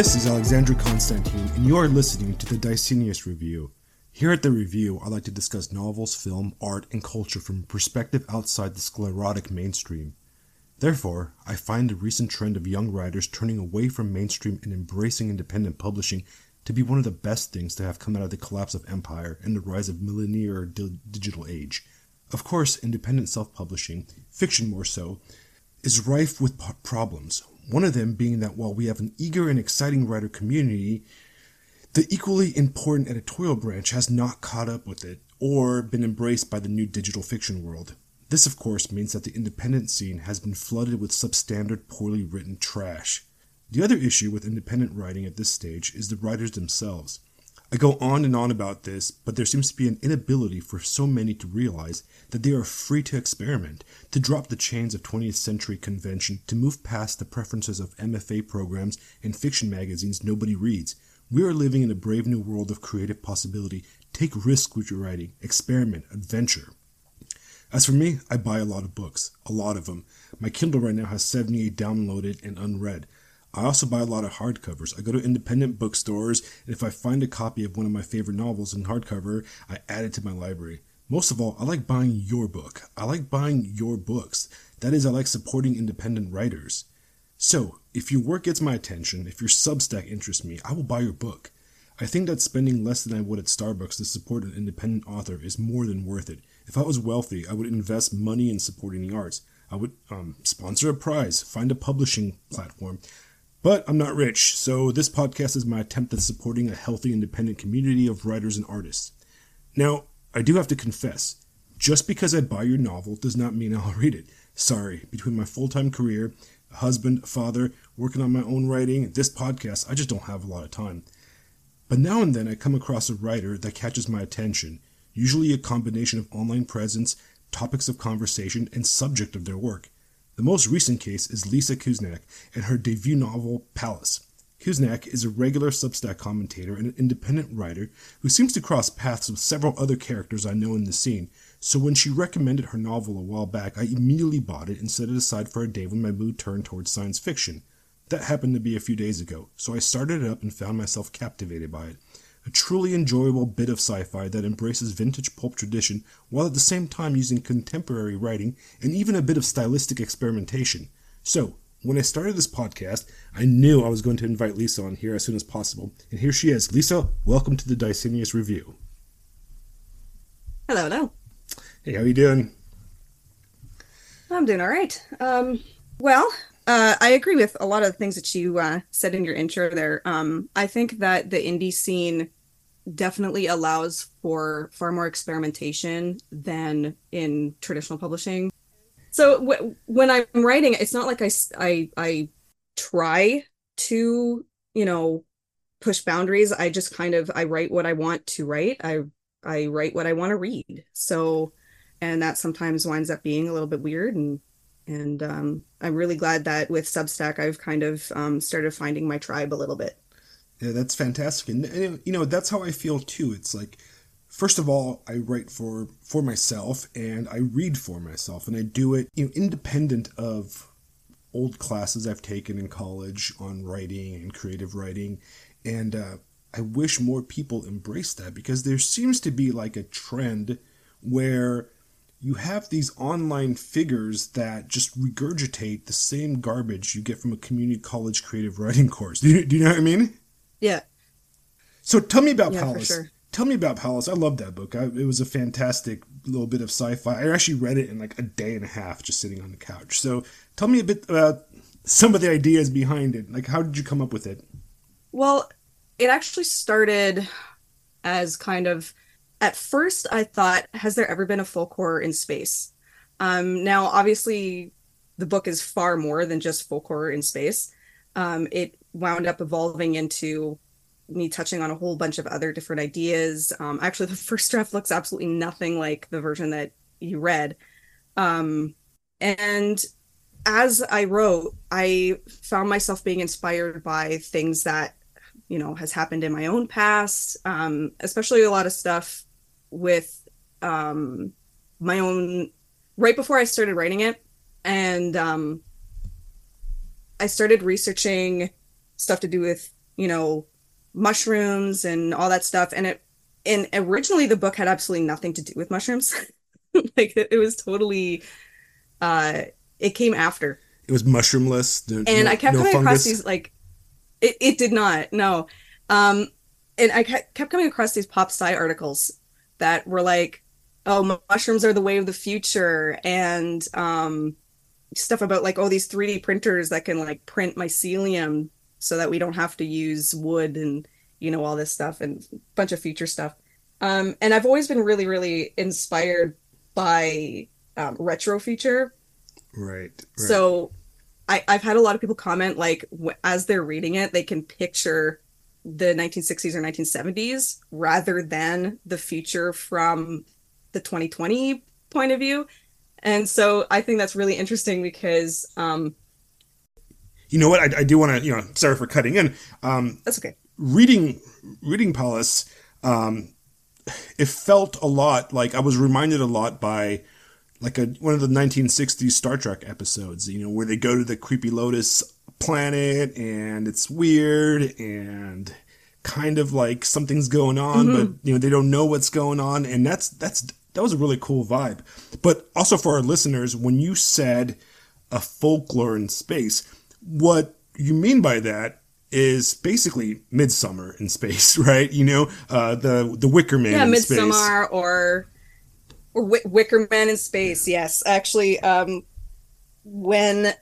This is Alexandra Constantine, and you are listening to the Deceneus Review. Here at the review, I like to discuss novels, film, art, and culture from a perspective outside the sclerotic mainstream. Therefore, I find the recent trend of young writers turning away from mainstream and embracing independent publishing to be one of the best things to have come out of the collapse of empire and the rise of millennial di- digital age. Of course, independent self publishing, fiction more so, is rife with problems. One of them being that while we have an eager and exciting writer community, the equally important editorial branch has not caught up with it or been embraced by the new digital fiction world. This, of course, means that the independent scene has been flooded with substandard, poorly written trash. The other issue with independent writing at this stage is the writers themselves. I go on and on about this, but there seems to be an inability for so many to realize that they are free to experiment, to drop the chains of 20th century convention, to move past the preferences of MFA programs and fiction magazines nobody reads. We are living in a brave new world of creative possibility. Take risks with your writing, experiment, adventure. As for me, I buy a lot of books, a lot of them. My Kindle right now has 78 downloaded and unread. I also buy a lot of hardcovers. I go to independent bookstores, and if I find a copy of one of my favorite novels in hardcover, I add it to my library. Most of all, I like buying your book. I like buying your books. That is, I like supporting independent writers. So, if your work gets my attention, if your Substack interests me, I will buy your book. I think that spending less than I would at Starbucks to support an independent author is more than worth it. If I was wealthy, I would invest money in supporting the arts. I would um, sponsor a prize, find a publishing platform. But I'm not rich, so this podcast is my attempt at supporting a healthy, independent community of writers and artists. Now, I do have to confess, just because I buy your novel does not mean I'll read it. Sorry, between my full time career, a husband, a father, working on my own writing, this podcast, I just don't have a lot of time. But now and then I come across a writer that catches my attention, usually a combination of online presence, topics of conversation, and subject of their work. The most recent case is Lisa Kuznak and her debut novel, Pallas. Kuznak is a regular Substack commentator and an independent writer who seems to cross paths with several other characters I know in the scene, so when she recommended her novel a while back, I immediately bought it and set it aside for a day when my mood turned towards science fiction. That happened to be a few days ago, so I started it up and found myself captivated by it a truly enjoyable bit of sci fi that embraces vintage pulp tradition while at the same time using contemporary writing and even a bit of stylistic experimentation. So, when I started this podcast, I knew I was going to invite Lisa on here as soon as possible. And here she is. Lisa, welcome to the Deceneus Review. Hello, hello. Hey, how you doing? I'm doing all right. Um, well, uh, I agree with a lot of the things that you uh, said in your intro there. Um, I think that the indie scene definitely allows for far more experimentation than in traditional publishing. So when I'm writing, it's not like I, I, I try to, you know, push boundaries. I just kind of, I write what I want to write. I, I write what I want to read. So, and that sometimes winds up being a little bit weird and and um, I'm really glad that with Substack I've kind of um, started finding my tribe a little bit. Yeah, that's fantastic, and, and, you know that's how I feel too. It's like, first of all, I write for for myself, and I read for myself, and I do it you know independent of old classes I've taken in college on writing and creative writing, and uh, I wish more people embrace that because there seems to be like a trend where you have these online figures that just regurgitate the same garbage you get from a community college creative writing course. Do you, do you know what I mean? Yeah. So tell me about yeah, Pallas. Sure. Tell me about Pallas. I love that book. I, it was a fantastic little bit of sci-fi. I actually read it in like a day and a half just sitting on the couch. So tell me a bit about some of the ideas behind it. Like how did you come up with it? Well, it actually started as kind of at first I thought, has there ever been a full core in space? Um, now, obviously, the book is far more than just full core in space. Um, it wound up evolving into me touching on a whole bunch of other different ideas. Um, actually, the first draft looks absolutely nothing like the version that you read. Um, and as I wrote, I found myself being inspired by things that, you know, has happened in my own past, um, especially a lot of stuff with um, my own right before I started writing it, and um, I started researching stuff to do with you know, mushrooms and all that stuff. And it, and originally the book had absolutely nothing to do with mushrooms. like it, it, was totally, uh, it came after. It was mushroomless. And no, I kept no coming fungus. across these like, it, it did not, no. Um, and I kept coming across these pop sci articles that were like, oh, mushrooms are the way of the future. And, um, stuff about like oh these 3D printers that can like print mycelium so that we don't have to use wood and you know all this stuff and a bunch of future stuff. Um, and I've always been really really inspired by um, retro future. Right, right. So I, I've had a lot of people comment like w- as they're reading it, they can picture the 1960s or 1970s rather than the future from the 2020 point of view and so I think that's really interesting because, um, you know what, I, I do want to, you know, sorry for cutting in. Um, that's okay. Reading, reading Pallas, um, it felt a lot like I was reminded a lot by like a one of the 1960s Star Trek episodes, you know, where they go to the creepy Lotus planet and it's weird and kind of like something's going on, mm-hmm. but you know they don't know what's going on, and that's that's that was a really cool vibe. But also for our listeners, when you said a folklore in space, what you mean by that is basically Midsummer in space, right? You know, uh, the the Wicker Man. Yeah, Midsummer or or Wicker Man in space. Yes, actually, um, when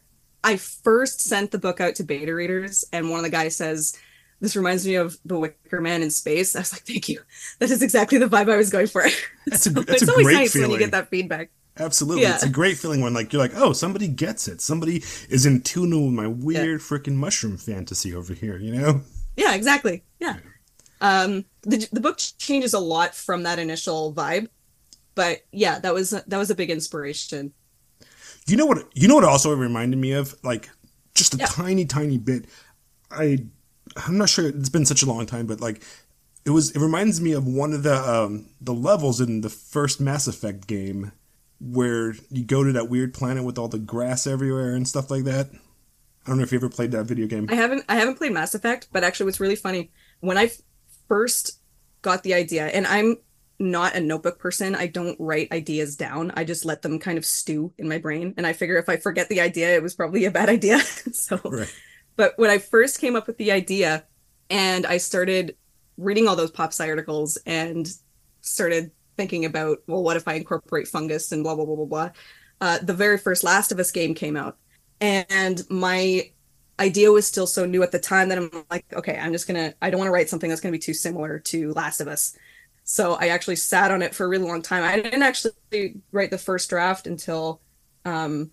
I first sent the book out to beta readers, and one of the guys says, this reminds me of the Wicker Man in space. I was like, thank you. That is exactly the vibe I was going for. That's a, that's it's a always great nice feeling. when you get that feedback. Absolutely. Yeah. It's a great feeling when like you're like, oh, somebody gets it. Somebody is in tune with my weird yeah. freaking mushroom fantasy over here, you know? Yeah, exactly. Yeah. Um the the book changes a lot from that initial vibe. But yeah, that was that was a big inspiration. You know what you know what also reminded me of? Like just a yeah. tiny, tiny bit. I I'm not sure. It's been such a long time, but like it was. It reminds me of one of the um, the levels in the first Mass Effect game where you go to that weird planet with all the grass everywhere and stuff like that. I don't know if you ever played that video game. I haven't. I haven't played Mass Effect, but actually, what's really funny when I first got the idea, and I'm not a notebook person. I don't write ideas down. I just let them kind of stew in my brain. And I figure if I forget the idea, it was probably a bad idea. so right. But when I first came up with the idea and I started reading all those pop sci articles and started thinking about, well, what if I incorporate fungus and blah, blah, blah, blah, blah. Uh, the very first Last of Us game came out. And my idea was still so new at the time that I'm like, okay, I'm just going to, I don't want to write something that's going to be too similar to Last of Us. So I actually sat on it for a really long time. I didn't actually write the first draft until um,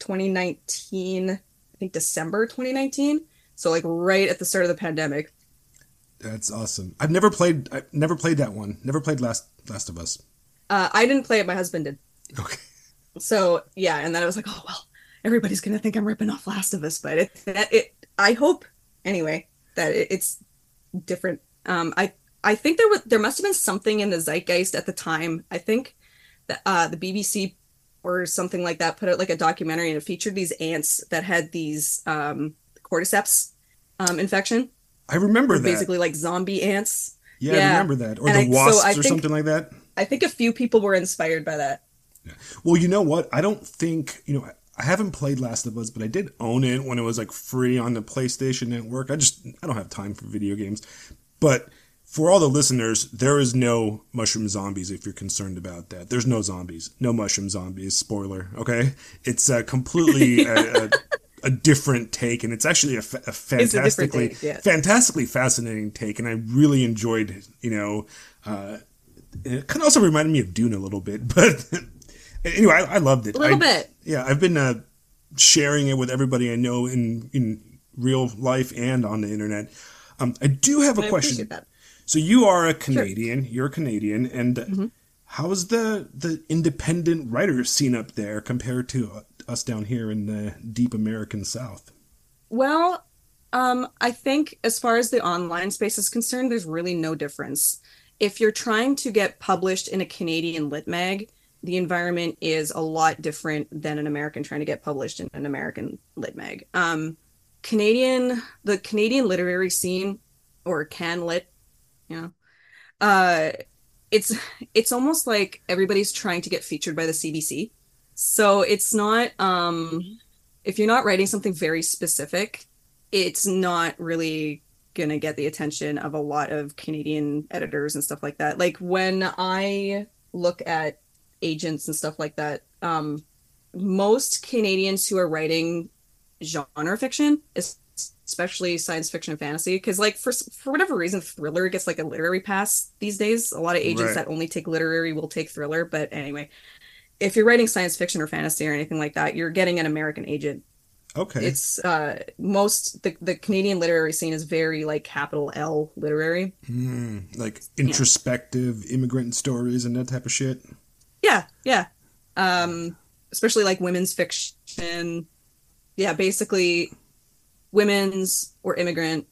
2019 I think December 2019. So like right at the start of the pandemic. That's awesome. I've never played. I've never played that one. Never played Last Last of Us. Uh, I didn't play it. My husband did. Okay. So yeah, and then I was like, oh well, everybody's gonna think I'm ripping off Last of Us, but it, it, it I hope anyway that it, it's different. Um, I I think there was there must have been something in the zeitgeist at the time. I think that uh, the BBC or something like that put out like a documentary and it featured these ants that had these um, cordyceps um, infection. I remember that. Basically, like zombie ants. Yeah, yeah. I remember that. Or and the I, wasps so or think, something like that. I think a few people were inspired by that. Yeah. Well, you know what? I don't think, you know, I haven't played Last of Us, but I did own it when it was like free on the PlayStation Network. I just, I don't have time for video games. But for all the listeners, there is no mushroom zombies if you're concerned about that. There's no zombies, no mushroom zombies. Spoiler, okay? It's a completely a, a, uh, uh, a, different take, and it's actually a, a fantastically, take, yeah. fantastically fascinating take, and I really enjoyed. You know, uh, it kind of also reminded me of Dune a little bit, but anyway, I, I loved it. A little I, bit. Yeah, I've been uh, sharing it with everybody I know in in real life and on the internet. Um, I do have a I question. So you are a Canadian. Sure. You're a Canadian, and mm-hmm. how is the the independent writer scene up there compared to us down here in the deep American South? Well, um, I think as far as the online space is concerned, there's really no difference. If you're trying to get published in a Canadian lit mag, the environment is a lot different than an American trying to get published in an American lit mag. Um, Canadian the Canadian literary scene or can lit, you know, uh, it's it's almost like everybody's trying to get featured by the CBC. So it's not um if you're not writing something very specific, it's not really gonna get the attention of a lot of Canadian editors and stuff like that. Like when I look at agents and stuff like that, um, most Canadians who are writing genre fiction, especially science fiction and fantasy, because like for for whatever reason, thriller gets like a literary pass these days. A lot of agents right. that only take literary will take thriller, but anyway, if you're writing science fiction or fantasy or anything like that, you're getting an American agent. Okay. It's uh most the the Canadian literary scene is very like capital L literary. Mm, like introspective yeah. immigrant stories and that type of shit. Yeah, yeah. Um especially like women's fiction. Yeah, basically women's or immigrant.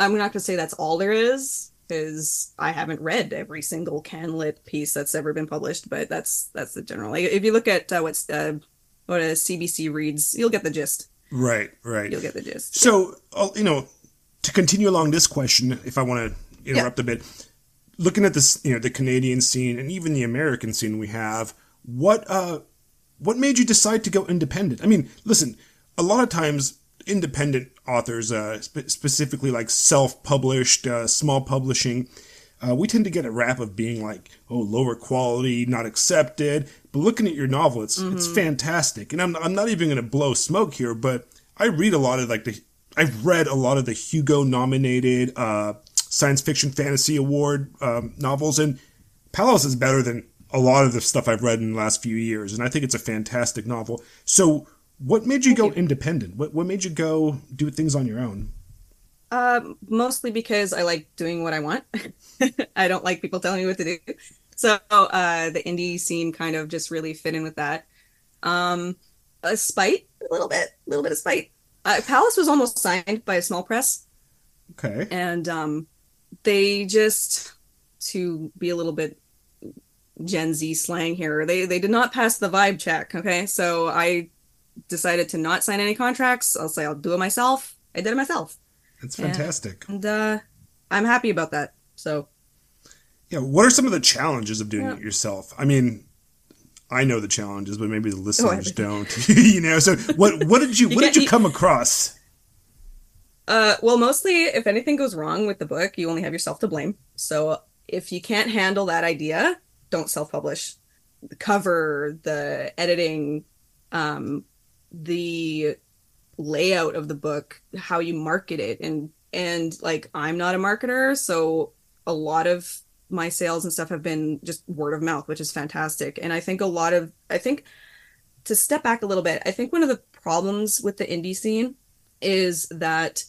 I'm not going to say that's all there is because I haven't read every single CanLit piece that's ever been published, but that's that's the general. Like, if you look at uh, what's uh, what a CBC reads, you'll get the gist. Right, right. You'll get the gist. So, yeah. you know, to continue along this question, if I want to interrupt yeah. a bit, looking at this, you know, the Canadian scene and even the American scene we have, what uh, what made you decide to go independent? I mean, listen, a lot of times independent authors, uh, spe- specifically like self-published, uh, small publishing, uh, we tend to get a rap of being like, oh, lower quality, not accepted. But looking at your novel, it's mm-hmm. it's fantastic. And I'm I'm not even going to blow smoke here, but I read a lot of like the I've read a lot of the Hugo nominated uh, science fiction fantasy award um, novels, and Pallas is better than a lot of the stuff I've read in the last few years, and I think it's a fantastic novel. So, what made you go independent? What what made you go do things on your own? Uh, mostly because I like doing what I want. I don't like people telling me what to do. So uh, the indie scene kind of just really fit in with that. Um, a spite, a little bit, a little bit of spite. Uh, Pallas was almost signed by a small press. Okay. And um, they just to be a little bit Gen Z slang here. They they did not pass the vibe check. Okay, so I decided to not sign any contracts. I'll say I'll do it myself. I did it myself. That's fantastic. And, uh, I'm happy about that. So. Yeah, what are some of the challenges of doing yeah. it yourself? I mean, I know the challenges, but maybe the oh, listeners oh, don't. you know, so what what did you, you what did you come across? Uh, well, mostly if anything goes wrong with the book, you only have yourself to blame. So if you can't handle that idea, don't self-publish. The cover, the editing, um, the layout of the book, how you market it, and and like I'm not a marketer, so a lot of my sales and stuff have been just word of mouth, which is fantastic. And I think a lot of I think to step back a little bit, I think one of the problems with the indie scene is that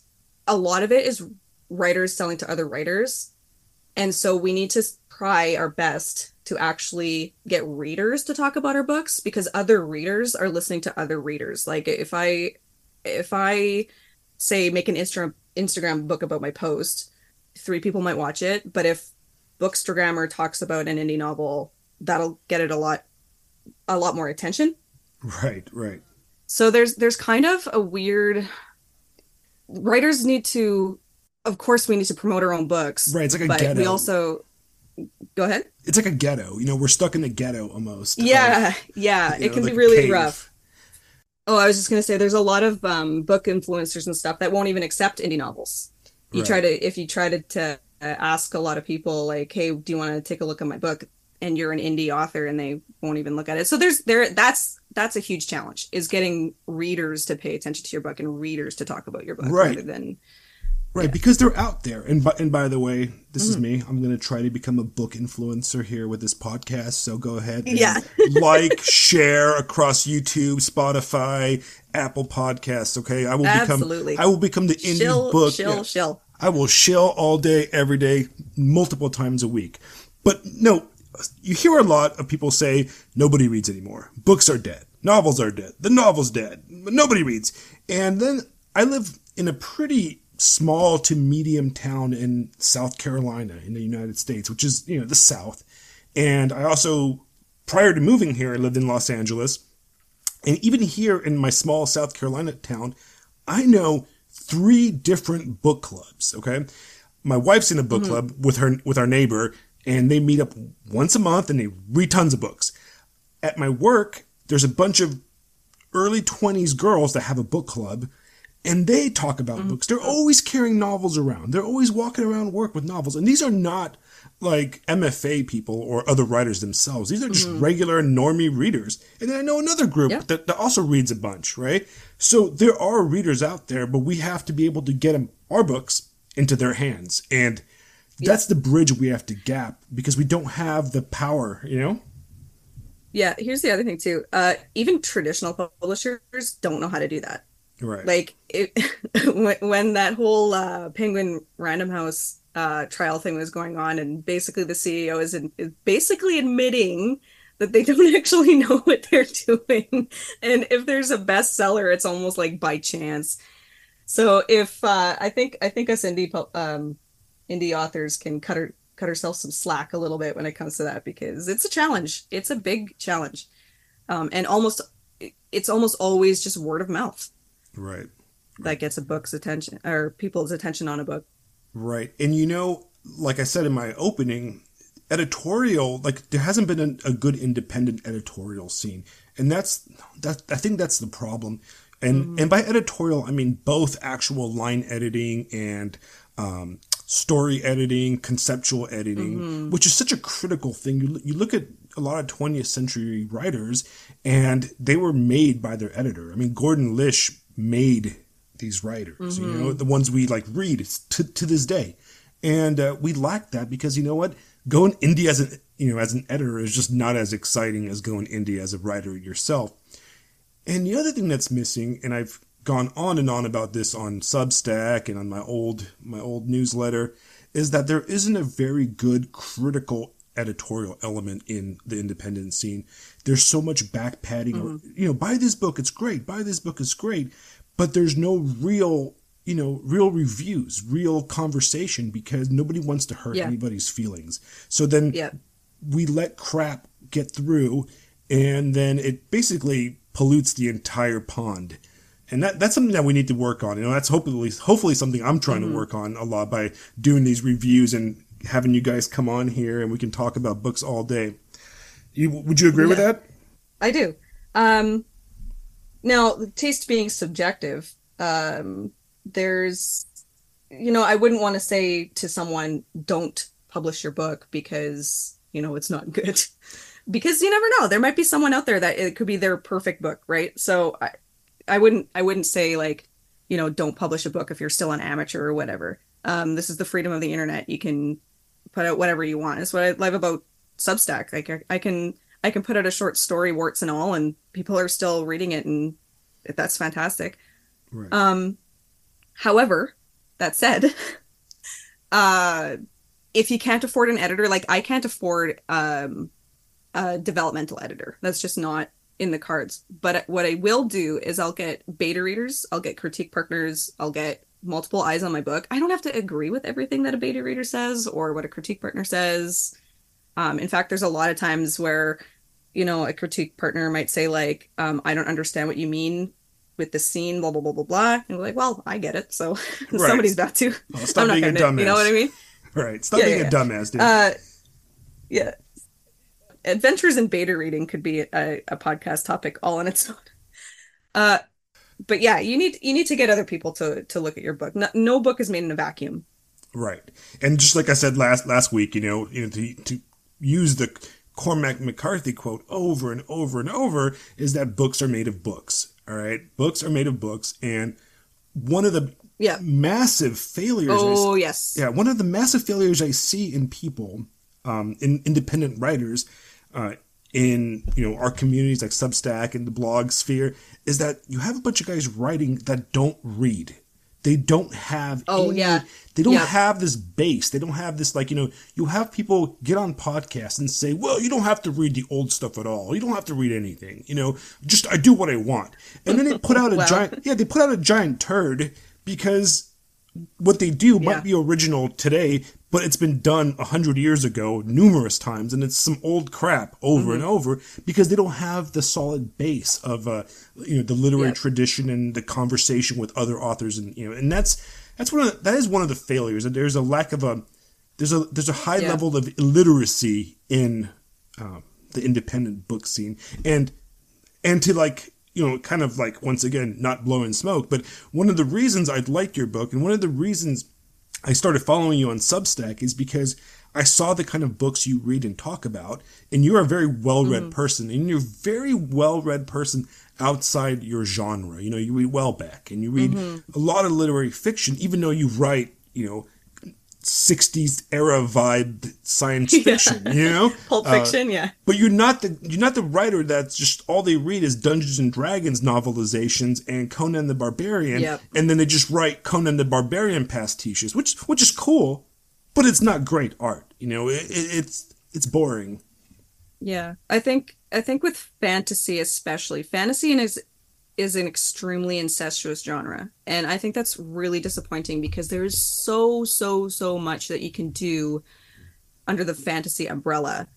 a lot of it is writers selling to other writers. And so we need to try our best to actually get readers to talk about our books because other readers are listening to other readers. Like if I if I say make an Instagram Instagram book about my post, three people might watch it, but if Bookstagrammer talks about an indie novel, that'll get it a lot a lot more attention. Right, right. So there's there's kind of a weird writers need to of course we need to promote our own books. Right, it's like a but ghetto. we also go ahead. It's like a ghetto. You know, we're stuck in the ghetto almost. Yeah, yeah. It know, can like be really rough. Oh, I was just gonna say, there's a lot of um, book influencers and stuff that won't even accept indie novels. You right. try to, if you try to, to uh, ask a lot of people, like, "Hey, do you want to take a look at my book?" and you're an indie author, and they won't even look at it. So there's there that's that's a huge challenge is getting readers to pay attention to your book and readers to talk about your book right. rather than Right, yeah. because they're out there. And by, and by the way, this mm. is me. I'm going to try to become a book influencer here with this podcast. So go ahead yeah. like, share across YouTube, Spotify, Apple Podcasts, okay? I will Absolutely. become I will become the indie shill, book. Shill, yeah. shill. I will shill all day every day, multiple times a week. But no, you hear a lot of people say nobody reads anymore. Books are dead. Novels are dead. The novel's dead. Nobody reads. And then I live in a pretty small to medium town in South Carolina in the United States, which is, you know, the South. And I also, prior to moving here, I lived in Los Angeles. And even here in my small South Carolina town, I know three different book clubs. Okay, my wife's in a book mm-hmm. club with her with our neighbor, and they meet up once a month and they read tons of books. At my work, there's a bunch of early 20s girls that have a book club and they talk about books. They're always carrying novels around. They're always walking around work with novels. And these are not like MFA people or other writers themselves. These are just regular normie readers. And then I know another group Yeah. that, that also reads a bunch, right? So there are readers out there, but we have to be able to get them, our books into their hands. And that's the bridge we have to gap because we don't have the power, you know? Yeah, here's the other thing too. Uh, even traditional publishers don't know how to do that. Right. Like it, when, that whole uh, Penguin Random House uh, trial thing was going on, and basically the CEO is, in, is basically admitting that they don't actually know what they're doing, and if there's a bestseller, it's almost like by chance. So if uh, I think I think us indie um, indie authors can cut her cut ourselves some slack a little bit when it comes to that because it's a challenge. It's a big challenge, um, and almost it's almost always just word of mouth right. that gets a book's attention or people's attention on a book. Right. And you know, like I said in my opening, editorial, like there hasn't been a, a good independent editorial scene. And that's that I think that's the problem. And and by editorial I mean both actual line editing and um, story editing, conceptual editing, which is such a critical thing. You, you look at a lot of 20th century writers, and they were made by their editor. I mean, Gordon Lish made these writers, you know, the ones we like read to, to this day. And uh, we lack that because you know what? Going indie as an you know as an editor is just not as exciting as going indie as a writer yourself. And the other thing that's missing, and I've gone on and on about this on Substack and on my old my old newsletter, is that there isn't a very good critical editorial element in the independent scene. There's so much back padding. Or, mm-hmm. you know, buy this book, it's great. Buy this book, it's great. But there's no real, you know, real reviews, real conversation because nobody wants to hurt Yeah. anybody's feelings. So then Yeah. we let crap get through and then it basically pollutes the entire pond and that, that's something that we need to work on you know that's hopefully hopefully something i'm trying to mm-hmm. work on a lot by doing these reviews and having you guys come on here and we can talk about books all day you would you agree with that I do. Um, now, taste being subjective, um, there's, you know, I wouldn't want to say to someone, don't publish your book because, you know, it's not good. because you never know. There might be someone out there that it could be their perfect book, right? So I, I wouldn't, I wouldn't say like, you know, don't publish a book if you're still an amateur or whatever. Um, this is the freedom of the internet. You can put out whatever you want. It's what I love about Substack. Like I, I can I can put out a short story, warts and all, and people are still reading it, and that's fantastic. right Um, however, that said, uh, if you can't afford an editor, like I can't afford um, a developmental editor, that's just not in the cards. But what I will do is I'll get beta readers, I'll get critique partners, I'll get multiple eyes on my book. I don't have to agree with everything that a beta reader says or what a critique partner says. Um, in fact, there's a lot of times where, you know, a critique partner might say like, um, "I don't understand what you mean with the scene," blah blah blah blah blah. And we're like, "Well, I get it, so Right. somebody's got to." Oh, stop being a gonna, you know what I mean? right stop Yeah, being yeah, a dumbass dude Uh, yeah. Adventures in beta reading could be a, a podcast topic all on its own. Uh, but yeah, you need you need to get other people to to look at your book. No, no book is made in a vacuum. Right. And just like I said last last week, you know, you know, to to use the Cormac McCarthy quote over and over and over is that books are made of books. All right, books are made of books, and one of the Yeah. massive failures. I Oh yes. yeah, one of the massive failures I see in people, um, in independent writers, uh, in you know our communities like Substack and the blog sphere, is that you have a bunch of guys writing that don't read. They don't have. Oh, any- yeah. They don't Yeah. have this base. They don't have this like you know. You have people get on podcasts and say, "Well, you don't have to read the old stuff at all. You don't have to read anything. You know, just I do what I want." And then they put out a Wow. giant. Yeah, they put out a giant turd because what they do Yeah. might be original today, but it's been done a hundred years ago numerous times, and it's some old crap over mm-hmm. and over because they don't have the solid base of uh, you know the literary tradition and the conversation with other authors, and you know, and that's that's one of the, that is one of the failures. And there's a lack of a there's a there's a high yeah. level of illiteracy in um, the independent book scene, and and to like you know, kind of like once again, not blowing smoke, but one of the reasons I'd like your book and one of the reasons I started following you on Substack is because I saw the kind of books you read and talk about, and you're a very well read mm-hmm. person, and you're a very well read person outside your genre. You know, you read Houellebecq and you read mm-hmm. a lot of literary fiction, even though you write, you know, 60s era vibe science fiction, yeah. you know? Pulp fiction, uh, yeah. But you're not the you're not the writer that's just all they read is Dungeons and Dragons novelizations and Conan the Barbarian yep. and then they just write Conan the Barbarian pastiches, which which is cool, but it's not great art, you know? It, it, it's it's boring. Yeah. I think I think with fantasy especially, fantasy and is is an extremely incestuous genre. And I think that's really disappointing because there is so, so, so much that you can do under the fantasy umbrella.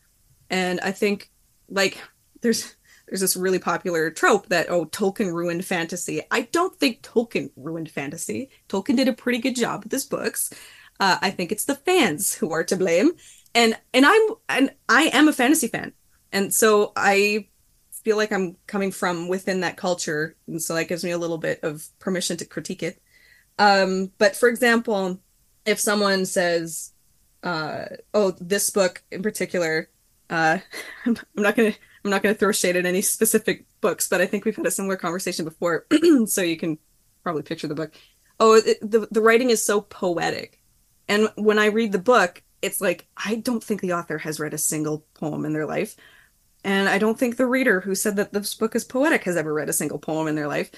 And I think like there's there's this really popular trope that oh Tolkien ruined fantasy. I don't think Tolkien ruined fantasy. Tolkien did a pretty good job with his books. Uh, I think it's the fans who are to blame. And and I'm and I am a fantasy fan. And so I feel like I'm coming from within that culture, and so that gives me a little bit of permission to critique it. Um, but for example, if someone says, uh, "Oh, this book in particular," uh, I'm not gonna I'm not gonna throw shade at any specific books, but I think we've had a similar conversation before, so you can probably picture the book. Oh, it, the the writing is so poetic, and when I read the book, it's like I don't think the author has read a single poem in their life. And I don't think the reader who said that this book is poetic has ever read a single poem in their life.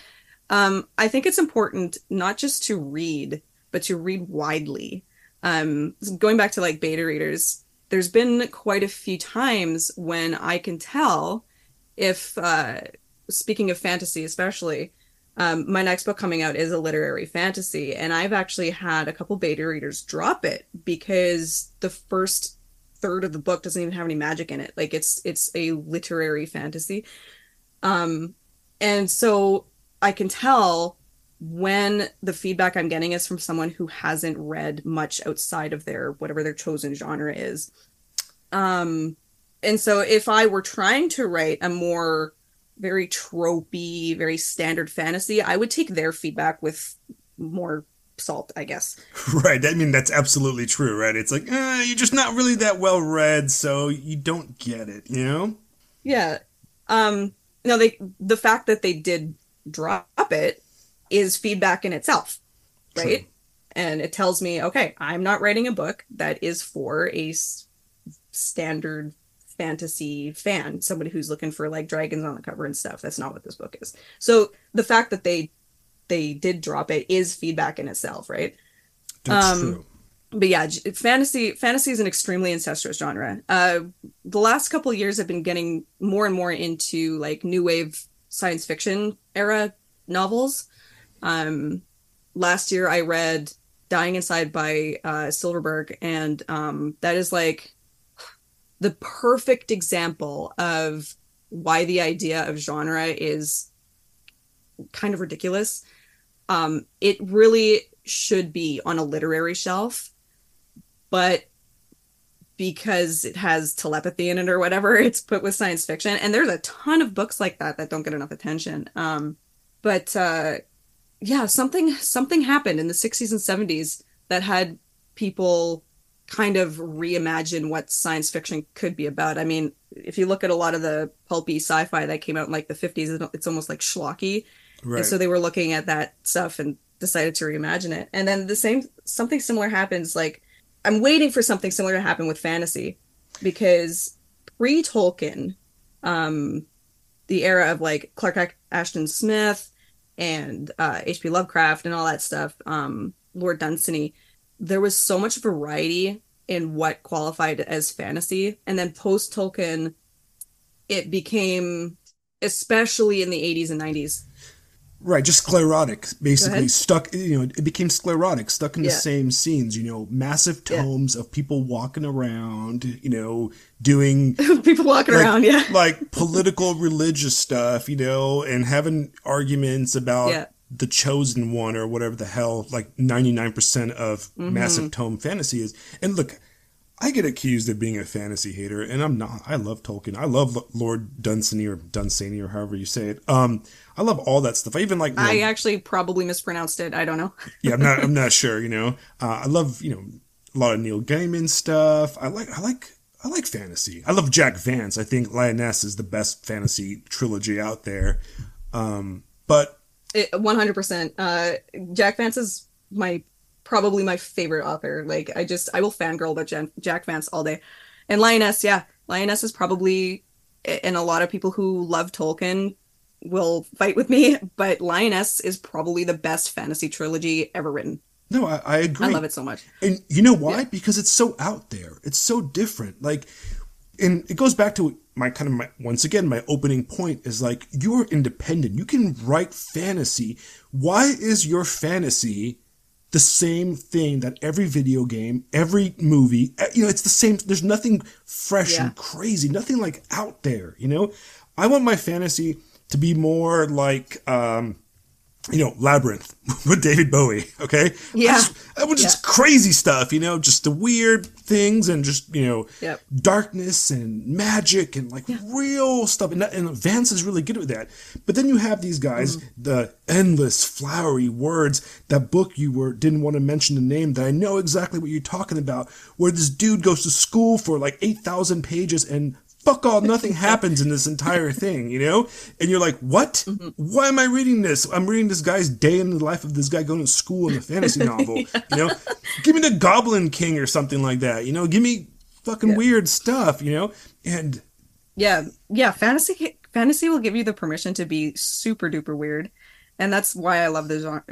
Um, I think it's important not just to read, but to read widely. Um, going back to like beta readers, there's been quite a few times when I can tell if, uh, speaking of fantasy especially, um, my next book coming out is a literary fantasy, and I've actually had a couple beta readers drop it because the first third of the book doesn't even have any magic in it. Like it's it's a literary fantasy. Um and so I can tell when the feedback I'm getting is from someone who hasn't read much outside of their whatever their chosen genre is. Um and so if I were trying to write a more very tropey, very standard fantasy, I would take their feedback with more salt, I guess. Right. I mean, that's absolutely true, right? It's like, eh, you're just not really that well read, so you don't get it, you know? Yeah. Um, no, they, the fact that they did drop it is feedback in itself, right? True. And it tells me, okay, I'm not writing a book that is for a s- standard fantasy fan, somebody who's looking for like dragons on the cover and stuff. That's not what this book is. So the fact that they they did drop it is feedback in itself, right? That's um, true. But yeah, fantasy fantasy is an extremely incestuous genre. Uh, the last couple years, I've been getting more and more into like new wave science fiction era novels. Um, last year, I read "Dying Inside" by uh, Silverberg, and um, that is like the perfect example of why the idea of genre is kind of ridiculous um, it really should be on a literary shelf, but because it has telepathy in it or whatever, it's put with science fiction. And there's a ton of books like that that don't get enough attention. Um, but uh, yeah, something something happened in the 60s and 70s that had people kind of reimagine what science fiction could be about. I mean, if you look at a lot of the pulpy sci-fi that came out in like the 50s, it's almost like schlocky. Right. And so they were looking at that stuff and decided to reimagine it. And then the same something similar happens like I'm waiting for something similar to happen with fantasy because pre Tolkien, um, the era of like Clark Ashton Smith and uh, H.P. Lovecraft and all that stuff, um, Lord Dunsany, there was so much variety in what qualified as fantasy. And then post Tolkien, it became, especially in the 80s and 90s, Right, just sclerotic, basically stuck. You know, it became sclerotic, stuck in the same scenes. You know, massive Yeah. tomes of people walking around. You know, doing People walking like, around, yeah. like political religious stuff. You know, and having arguments about Yeah. the chosen one or whatever the hell. Like ninety nine percent of Mm-hmm. massive tome fantasy is. And look, I get accused of being a fantasy hater, and I'm not. I love Tolkien. I love Lord Dunsany or Dunsany or however you say it. Um, I love all that stuff. I even like. you know, I actually probably mispronounced it. I don't know. yeah, I'm not. I'm not sure. You know, uh, I love you know a lot of Neil Gaiman stuff. I like. I like. I like fantasy. I love Jack Vance. I think Lyonesse is the best fantasy trilogy out there. Um, but One hundred percent. Uh, Jack Vance is my probably my favorite author. Like I just I will fangirl about Jan- Jack Vance all day. And Lyonesse, yeah, Lyonesse is probably, and a lot of people who love Tolkien will fight with me, but Lyonesse is probably the best fantasy trilogy ever written. no, I, I agree. I love it so much. And you know why? Yeah. Because it's so out there. It's so different. Like, and it goes back to my kind of my, once again, my opening point is like, you're independent. You can write fantasy. Why is your fantasy the same thing that every video game, every movie, eh, you know, it's the same. There's nothing fresh Yeah. and crazy, nothing like out there, you know? I want my fantasy to be more like, um, you know, Labyrinth with David Bowie. Okay, Yeah. Just, I want just crazy stuff. You know, just the weird things and just you know, Yep. darkness and magic and like real stuff. And, that, and Vance is really good with that. But then you have these guys, Mm-hmm. the endless flowery words. That book you were didn't want to mention the name. That I know exactly what you're talking about. Where this dude goes to school for like eight thousand pages and fuck all, nothing happens in this entire thing, you know? And you're like, what? Mm-hmm. Why am I reading this? I'm reading this guy's day in the life of this guy going to school in a fantasy novel, you know? Give me the Goblin King or something like that, you know? Give me fucking weird stuff, you know? And Yeah, yeah, fantasy fantasy will give you the permission to be super duper weird. And that's why I love the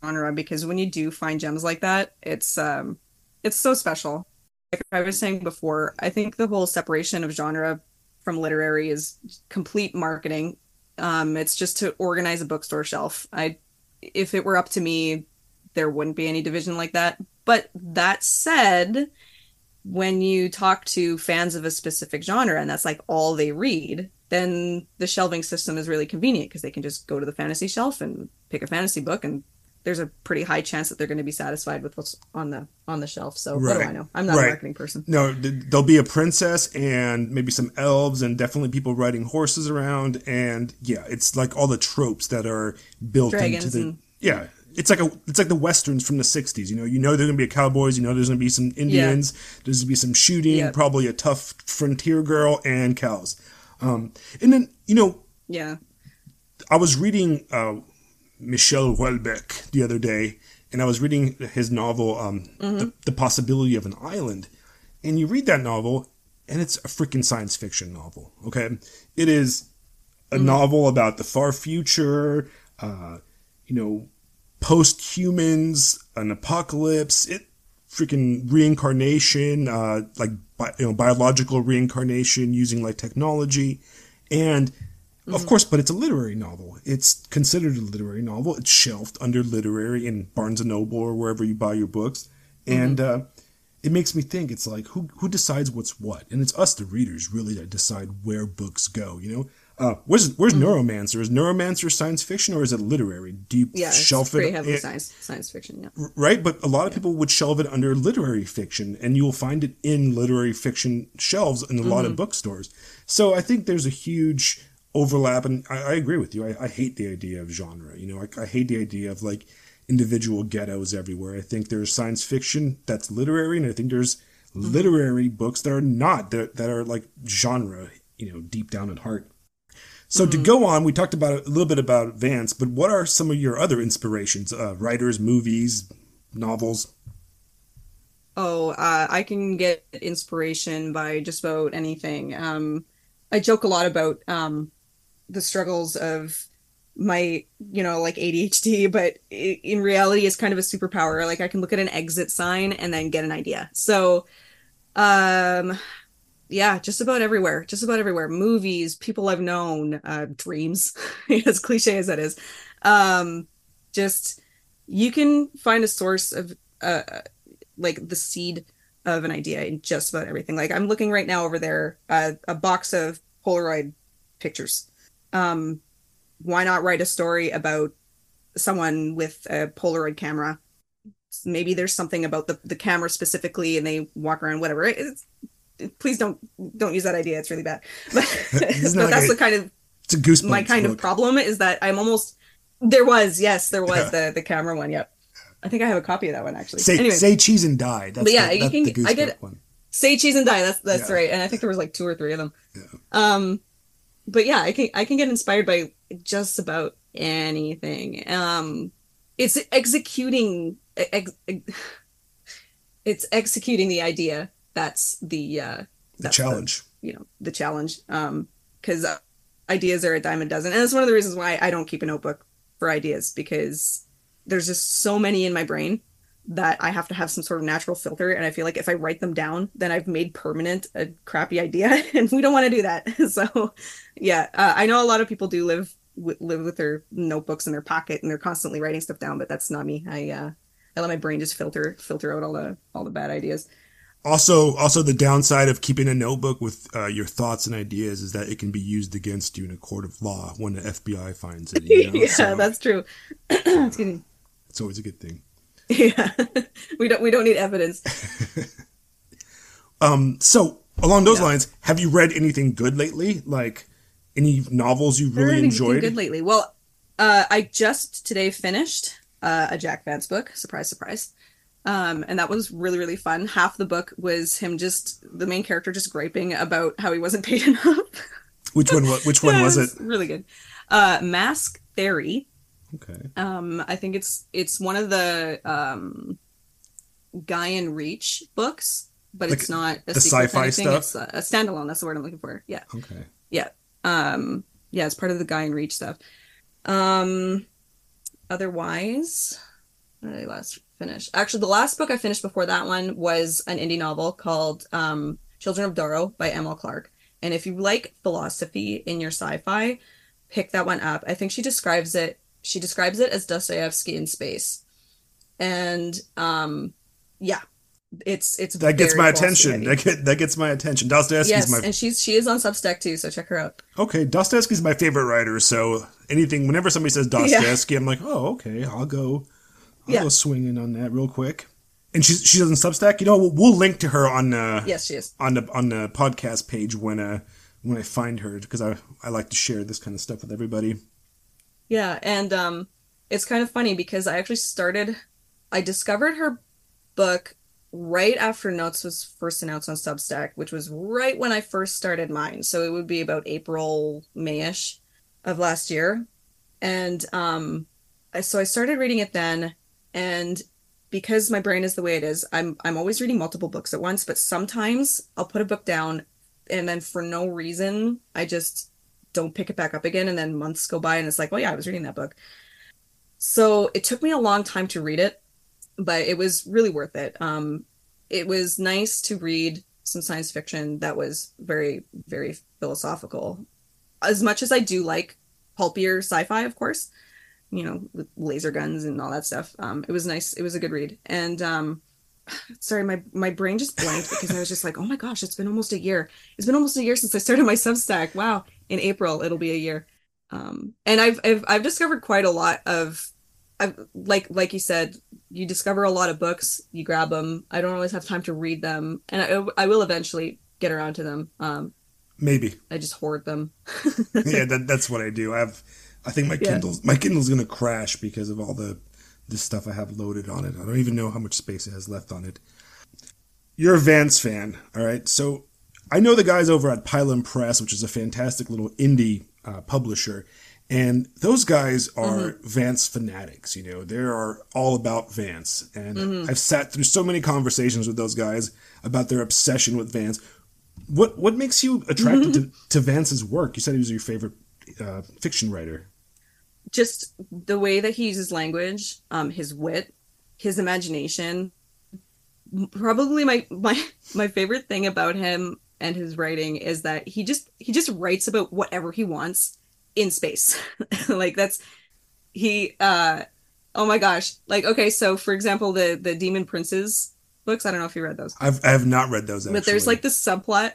genre because when you do find gems like that, it's um it's so special. Like I was saying before, I think the whole separation of genre from literary is complete marketing. Um it's just to organize a bookstore shelf. I if it were up to me, there wouldn't be any division like that. But that said, when you talk to fans of a specific genre and that's like all they read, then the shelving system is really convenient because they can just go to the fantasy shelf and pick a fantasy book and there's a pretty high chance that they're going to be satisfied with what's on the on the shelf. So what do I know? I'm not Right. a marketing person. no, there'll be a princess and maybe some elves and definitely people riding horses around. And yeah, it's like all the tropes that are built into the. and- yeah. It's like a, it's like the westerns from the '60s. You know, you know there's gonna be a cowboys. You know there's gonna be some Indians. There's gonna be some shooting. Yeah. Probably a tough frontier girl and cows. Um, and then you know Yeah. I was reading uh, Michel Houellebecq the other day, and I was reading his novel, um, the, the Possibility of an Island. And you read that novel, and it's a freaking science fiction novel. Okay, it is a novel about the far future. Uh, you know, post humans, an apocalypse. It freaking reincarnation, uh, like bi- you know, biological reincarnation using like technology, and of course, but it's a literary novel. It's considered a literary novel. It's shelved under literary in Barnes and Noble or wherever you buy your books, and uh, it makes me think. It's like who who decides what's what, and it's us, the readers, really that decide where books go. You know, uh, where's where's Neuromancer? Is Neuromancer science fiction or is it literary? Do you Yeah. It's shelf pretty it? heavily science science fiction. Yeah. right? But a lot of people would shelve it under literary fiction, and you will find it in literary fiction shelves in a lot of bookstores. So I think there's a huge overlap, and I, I agree with you. I, I hate the idea of genre. You know, I, I hate the idea of like individual ghettos everywhere. I think there's science fiction that's literary, and I think there's literary books that are not that that are like genre. You know, deep down at heart. So to go on, we talked about a little bit about Vance, but what are some of your other inspirations? Uh, writers, movies, novels. Oh, uh, I can get inspiration by just about anything. Um, I joke a lot about um, the struggles of my, you know, like ADHD, but in reality, it's kind of a superpower. Like I can look at an exit sign and then get an idea. So, um, yeah, just about everywhere, just about everywhere. Movies, people I've known, uh, dreams, as cliche as that is. um, just you can find a source of uh, like the seed of an idea in just about everything. Like I'm looking right now over there, uh, a box of Polaroid pictures. Um, why not write a story about someone with a Polaroid camera? Maybe there's something about the, the camera specifically, and they walk around whatever. It's, please don't don't use that idea. It's really bad. But, but that's a- the kind of It's a goosebumps. my kind of problem is that I'm almost there was yes there was Yeah. the the camera one. Yep, I think I have a copy of that one actually. Say anyway, say cheese and die. That's But yeah, the, you can- I get- goosebump one. say cheese and die that's that's Yeah. right and i think there was like two or three of them Yeah. um but yeah i can i can get inspired by just about anything. Um it's executing ex, it's executing the idea that's the uh The that's challenge. you know the challenge. Um because uh, ideas are a dime a dozen. And that's one of the reasons why i don't keep a notebook for ideas because there's just so many in my brain that i have to have some sort of natural filter and i feel like if i write them down then i've made permanent a crappy idea and we don't want to do that so yeah uh, i know a lot of people do live w- live with their notebooks in their pocket and they're constantly writing stuff down but that's not me i uh i let my brain just filter filter out all the all the bad ideas Also, also the downside of keeping a notebook with uh, your thoughts and ideas is that it can be used against you in a court of law when the FBI finds it. You know? yeah So that's true excuse me it's always a good thing. Yeah, we don't we don't need evidence. Um, so along those Yeah. lines, have you read anything good lately? Like any novels you really Anything enjoyed? good lately. Well, uh, I just today finished uh, a Jack Vance book. Surprise, surprise. Um, and that was really really fun. Half the book was him just the main character just griping about how he wasn't paid enough. Which one? Which one Yeah, was it? Really good. Uh, Maske: Thaery. Okay. Um, I think it's it's one of the um, Gaean Reach books, but Like it's not a the sci-fi stuff? It's a, a standalone. That's the word I'm looking for. Yeah. Okay. Yeah. Um yeah it's part of the Gaean Reach stuff um otherwise what did i last finish actually the last book i finished before that one was an indie novel called um children of Doro by emil clark and if you like philosophy in your sci-fi pick that one up i think she describes it she describes it as dostoevsky in space and um yeah it's it's That gets my attention. That get that gets my attention. Dostoevsky's yes my and she's she is on substack too so check her out okay. Dostoevsky's my favorite writer. So anything, whenever somebody says Dostoevsky, I'm like, oh, okay, I'll go, I'll Yeah. go swinging on that real quick. And she's she doesn't Substack. You know, we'll, we'll link to her on uh, yes she is on the on the podcast page when uh when I find her because I I like to share this kind of stuff with everybody. Yeah, and um it's kind of funny because I actually started I discovered her book right after Notes was first announced on Substack, which was right when I first started mine. So it would be about April, Mayish of last year. And um so I started reading it then and because my brain is the way it is, I'm I'm always reading multiple books at once, but sometimes I'll put a book down and then for no reason I just don't pick it back up again and then months go by and it's like well yeah i was reading that book. So it took me a long time to read it but it was really worth it. Um it was nice to read some science fiction that was very very philosophical. As much as i do like pulpier sci-fi of course you know with laser guns and all that stuff um it was nice it was a good read. And um sorry my my brain just blanked because i was just like oh my gosh it's been almost a year. It's been almost a year since i started my substack. Wow in april it'll be a year um and i've i've, I've discovered quite a lot of I've, like like you said you discover a lot of books you grab them i don't always have time to read them and i, I will eventually get around to them um Maybe. i just hoard them yeah, that, that's what I do. I have, I think my Yeah. Kindle's my Kindle's gonna crash because of all the the stuff I have loaded on it. I don't even know how much space it has left on it. You're a Vance fan, all right? So I know the guys over at Pilum Press, which is a fantastic little indie uh, publisher, and those guys are Vance fanatics. You know, they are all about Vance, and I've sat through so many conversations with those guys about their obsession with Vance. What what makes you attracted to, to Vance's work? You said he was your favorite uh, fiction writer. just the way that he uses language, um, his wit, his imagination. Probably my my my favorite thing about him and his writing is that he just he just writes about whatever he wants in space. like that's he uh oh my gosh like okay so for example the the demon princes books i don't know if you read those I've I have not read those. Actually. but there's like this subplot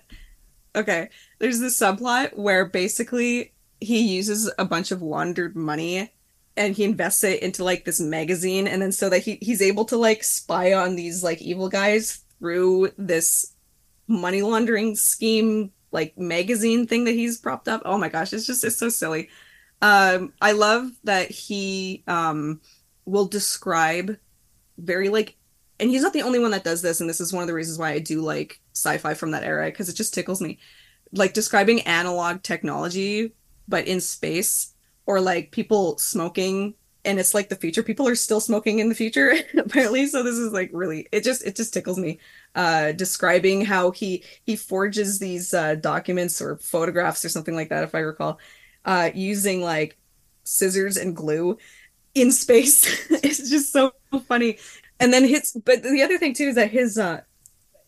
okay there's this subplot where basically he uses a bunch of laundered money and he invests it into like this magazine and then so that he he's able to like spy on these like evil guys through this money laundering scheme like magazine thing that he's propped up. Oh my gosh it's just it's so silly. Um i love that he um will describe very like and he's not the only one that does this and this is one of the reasons why i do like sci-fi from that era because it just tickles me. Like describing analog technology but in space or like people smoking and it's like the future. People are still smoking in the future apparently. So this is like really it just it just tickles me uh describing how he he forges these uh documents or photographs or something like that if i recall uh using like scissors and glue in space. It's just so funny. And then his but the other thing too is that his uh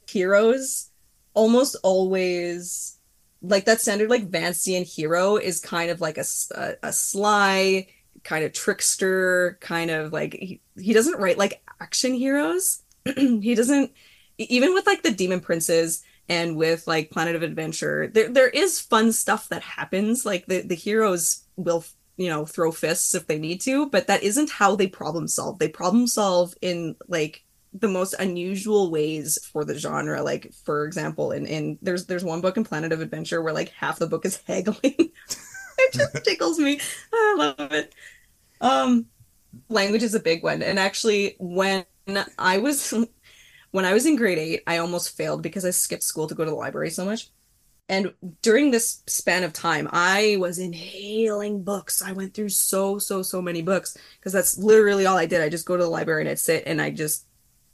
heroes almost always like that standard like Vancian hero is kind of like a, a, a sly kind of trickster kind of like he, he doesn't write like action heroes. He doesn't even with like the demon princes and with like planet of adventure there there is fun stuff that happens. Like the the heroes will you know throw fists if they need to but that isn't how they problem solve. They problem solve in like the most unusual ways for the genre. Like for example in in there's there's one book in planet of adventure where like half the book is haggling it just tickles me. I love it. Um language is a big one. And actually when i was when i was in grade 8 i almost failed because i skipped school to go to the library so much. And during this span of time i was inhaling books. I went through so so so many books because that's literally all i did. I just go to the library and i'd sit and i just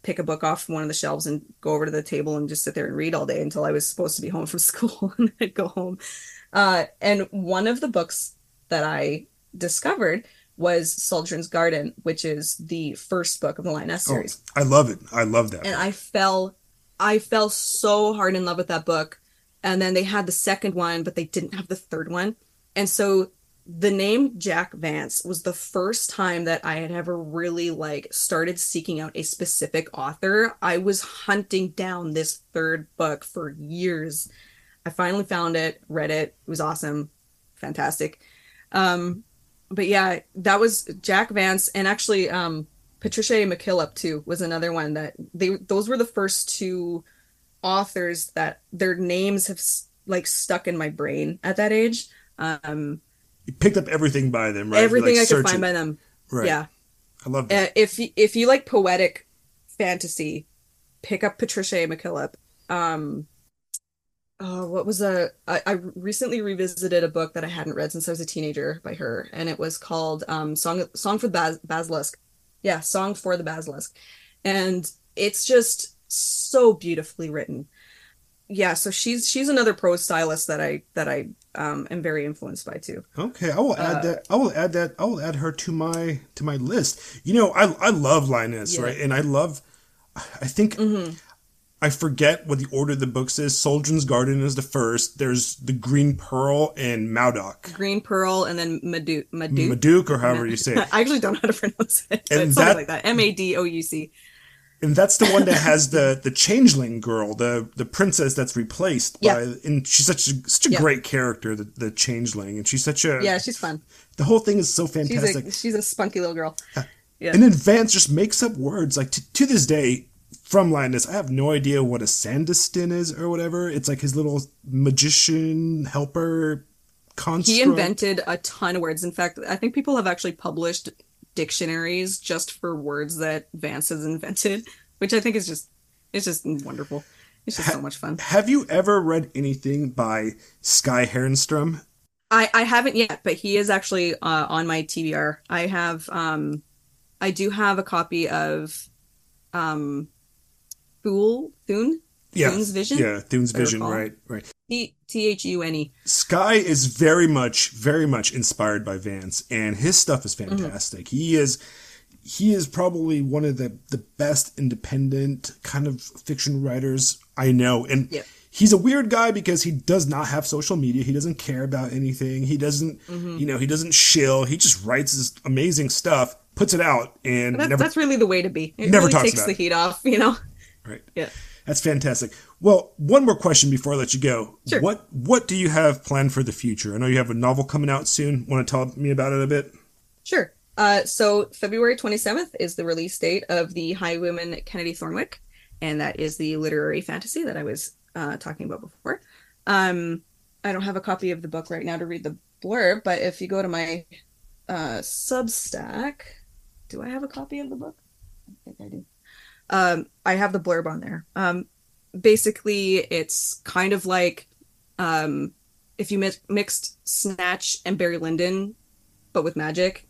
pick a book off one of the shelves and go over to the table and just sit there and read all day until I was supposed to be home from school and I'd go home. Uh, and one of the books that I discovered was Suldrun's Garden, which is the first book of the Lyonesse series. Oh, I love it. I love that. And book. I fell, I fell so hard in love with that book. And then they had the second one, but they didn't have the third one. And so the name Jack Vance was the first time that I had ever really like started seeking out a specific author. I was hunting down this third book for years. I finally found it, read it. It was awesome. Fantastic. Um but yeah, that was Jack Vance and actually um Patricia A. McKillip too was another one that they those were the first two authors that their names have like stuck in my brain at that age. Um you picked up everything by them, right? Everything like I could find by them. Right. Yeah. I love that. Uh, if if you like poetic fantasy, pick up Patricia A. McKillip. Um, oh, what was a? I, I recently revisited a book that I hadn't read since I was a teenager by her, and it was called um, "Song Song for the Bas- Basilisk." Yeah, "Song for the Basilisk," and it's just so beautifully written. Yeah, so she's she's another prose stylist that I that I um, am very influenced by too. Okay, I will add uh, that. I will add that. I will add her to my to my list. You know, I I love Lyonesse, yeah. right? And I love. I think. Mm-hmm. I forget what the order of the books is. Suldrun's Garden is the first. There's the Green Pearl and Madouc. Green Pearl and then Maduke. Maduke, or however you say it. I actually don't know how to pronounce it. And that, like that. M A D O U C and that's the one that has the the changeling girl, the the princess that's replaced by, and she's such a such a yeah. great character, the, the changeling, and she's such a yeah, she's fun. The whole thing is so fantastic. She's a, she's a spunky little girl. Yeah. And then Vance just makes up words like to, to this day from Lyonesse. I have no idea what a sandestin is or whatever. It's like his little magician helper construct. He invented a ton of words. In fact, I think people have actually published dictionaries just for words that Vance has invented, which I think is just it's just wonderful. It's just ha- so much fun. Have you ever read anything by Sky Herenstrom? I I haven't yet, but he is actually uh, on my TBR. I have um I do have a copy of um Fool Thune yeah, Thune's Vision. Yeah, Thune's Vision. Right, right. T H U N E. Sky is very much, very much inspired by Vance, and his stuff is mm-hmm. fantastic. Mm-hmm. He is, he is probably one of the the best independent kind of fiction writers I know, and. he's a weird guy because he does not have social media. He doesn't care about anything. He doesn't, Mm-hmm. you know, he doesn't shill. He just writes this amazing stuff, puts it out, and That, never. that's really the way to be. It never really talks takes about the it. heat off, you know. Right. Yeah. That's fantastic. Well, one more question before I let you go. Sure. What What do you have planned for the future? I know you have a novel coming out soon. Want to tell me about it a bit? Sure. Uh, so February 27th is the release date of the Highwayman Kennedy Thornwick, and that is the literary fantasy that I was uh, talking about before. Um, I don't have a copy of the book right now to read the blurb, but if you go to my uh, Substack, do I have a copy of the book? I think I do. Um, I have the blurb on there. Um, basically, it's kind of like um, if you mi- mixed Snatch and Barry Lyndon, but with magic.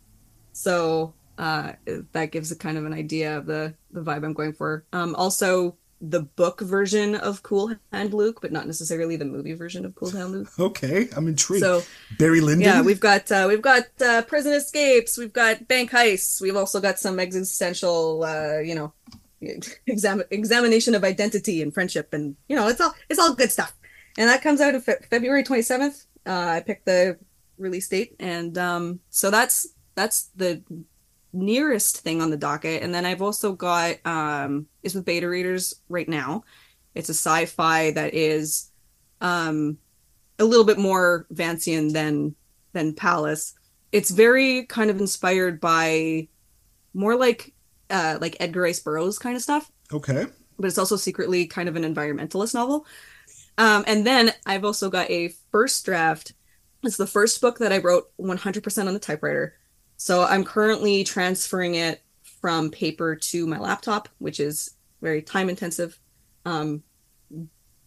So uh, that gives a kind of an idea of the the vibe I'm going for. Um, also, the book version of Cool Hand Luke, but not necessarily the movie version of Cool Hand Luke. Okay, I'm intrigued. So Barry Lyndon. yeah, we've got uh, we've got uh, prison escapes, we've got bank heists, we've also got some existential, uh, you know, exam- examination of identity and friendship, and you know, it's all it's all good stuff. And that comes out of Fe- February twenty seventh. Uh, I picked the release date, and um, so that's that's the nearest thing on the docket. And then I've also got um, is with beta readers right now. It's a sci-fi that is um a little bit more Vancian than than Pallas. It's very kind of inspired by more like uh like Edgar Rice Burroughs kind of stuff, okay. but it's also secretly kind of an environmentalist novel. Um and then I've also got a first draft. It's the first book that I wrote 100% on the typewriter. So I'm currently transferring it from paper to my laptop, which is very time intensive. Um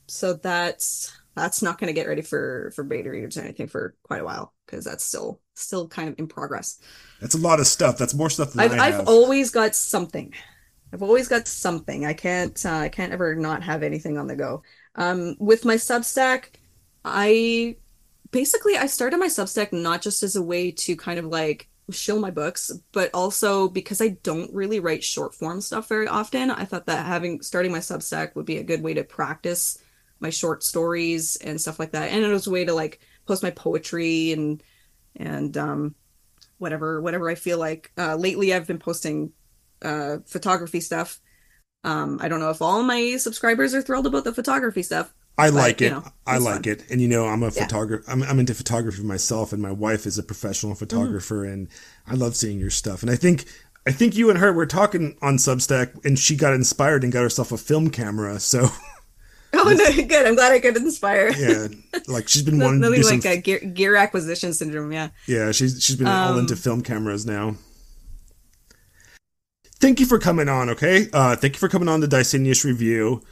so that's that's not going to get ready for for beta readers or anything for quite a while because that's still still kind of in progress. That's a lot of stuff. That's more stuff than I've I have. I've always got something. I've always got something. I can't uh, I can't ever not have anything on the go. Um, with my Substack, I basically I started my Substack not just as a way to kind of like shill my books, but also because I don't really write short form stuff very often. I thought that having starting my Substack would be a good way to practice my short stories and stuff like that. And it was a way to like post my poetry and and um whatever whatever I feel like. Uh lately I've been posting uh photography stuff. Um I don't know if all my subscribers are thrilled about the photography stuff. I but, like you it. know, I like fun. it. And you know, I'm a Yeah. photographer. I'm, I'm into photography myself, and my wife is a professional Mm-hmm. photographer, and I love seeing your stuff. And I think, I think you and her were talking on Substack, and she got inspired and got herself a film camera. So Oh no, good. I'm glad I could inspire. yeah, like she's been wanting to do like some. a gear, gear acquisition syndrome, yeah. yeah, she's she's been all Um, into film cameras now. Thank you for coming on. Okay, uh, thank you for coming on the Deceneus review.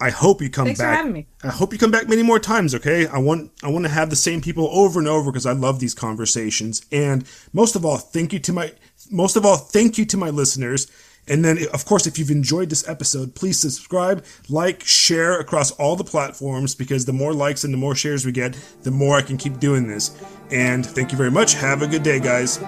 I hope you come Thanks for back. having me. I hope you come back many more times, okay? I want I want to have the same people over and over because I love these conversations. And most of all, thank you to my most of all, thank you to my listeners. And then of course, if you've enjoyed this episode, please subscribe, like, share across all the platforms because the more likes and the more shares we get, the more I can keep doing this. And thank you very much. Have a good day, guys.